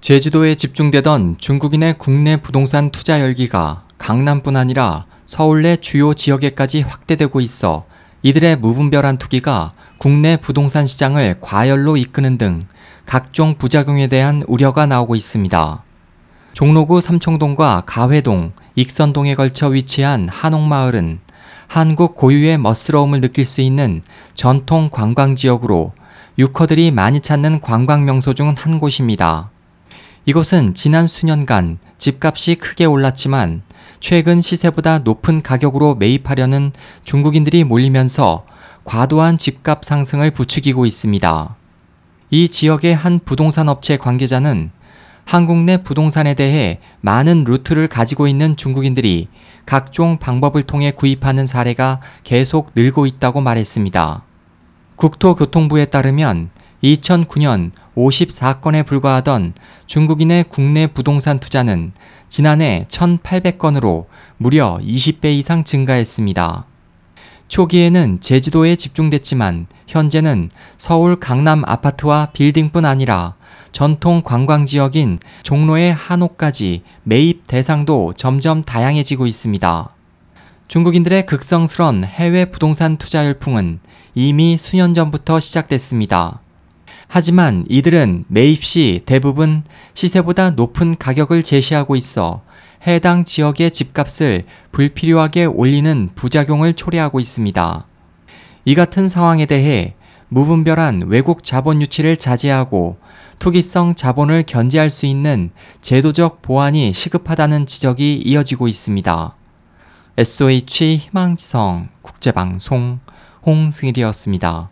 제주도에 집중되던 중국인의 국내 부동산 투자 열기가 강남뿐 아니라 서울 내 주요 지역에까지 확대되고 있어 이들의 무분별한 투기가 국내 부동산 시장을 과열로 이끄는 등 각종 부작용에 대한 우려가 나오고 있습니다. 종로구 삼청동과 가회동, 익선동에 걸쳐 위치한 한옥마을은 한국 고유의 멋스러움을 느낄 수 있는 전통 관광 지역으로 유커들이 많이 찾는 관광 명소 중 한 곳입니다. 이곳은 지난 수년간 집값이 크게 올랐지만 최근 시세보다 높은 가격으로 매입하려는 중국인들이 몰리면서 과도한 집값 상승을 부추기고 있습니다. 이 지역의 한 부동산 업체 관계자는 한국 내 부동산에 대해 많은 루트를 가지고 있는 중국인들이 각종 방법을 통해 구입하는 사례가 계속 늘고 있다고 말했습니다. 국토교통부에 따르면 2009년 54건에 불과하던 중국인의 국내 부동산 투자는 지난해 1,800건으로 무려 20배 이상 증가했습니다. 초기에는 제주도에 집중됐지만 현재는 서울 강남 아파트와 빌딩뿐 아니라 전통 관광 지역인 종로의 한옥까지 매입 대상도 점점 다양해지고 있습니다. 중국인들의 극성스런 해외 부동산 투자 열풍은 이미 수년 전부터 시작됐습니다. 하지만 이들은 매입 시 대부분 시세보다 높은 가격을 제시하고 있어 해당 지역의 집값을 불필요하게 올리는 부작용을 초래하고 있습니다. 이 같은 상황에 대해 무분별한 외국 자본 유치를 자제하고 투기성 자본을 견제할 수 있는 제도적 보완이 시급하다는 지적이 이어지고 있습니다. SOH 희망지성 국제방송 홍승일이었습니다.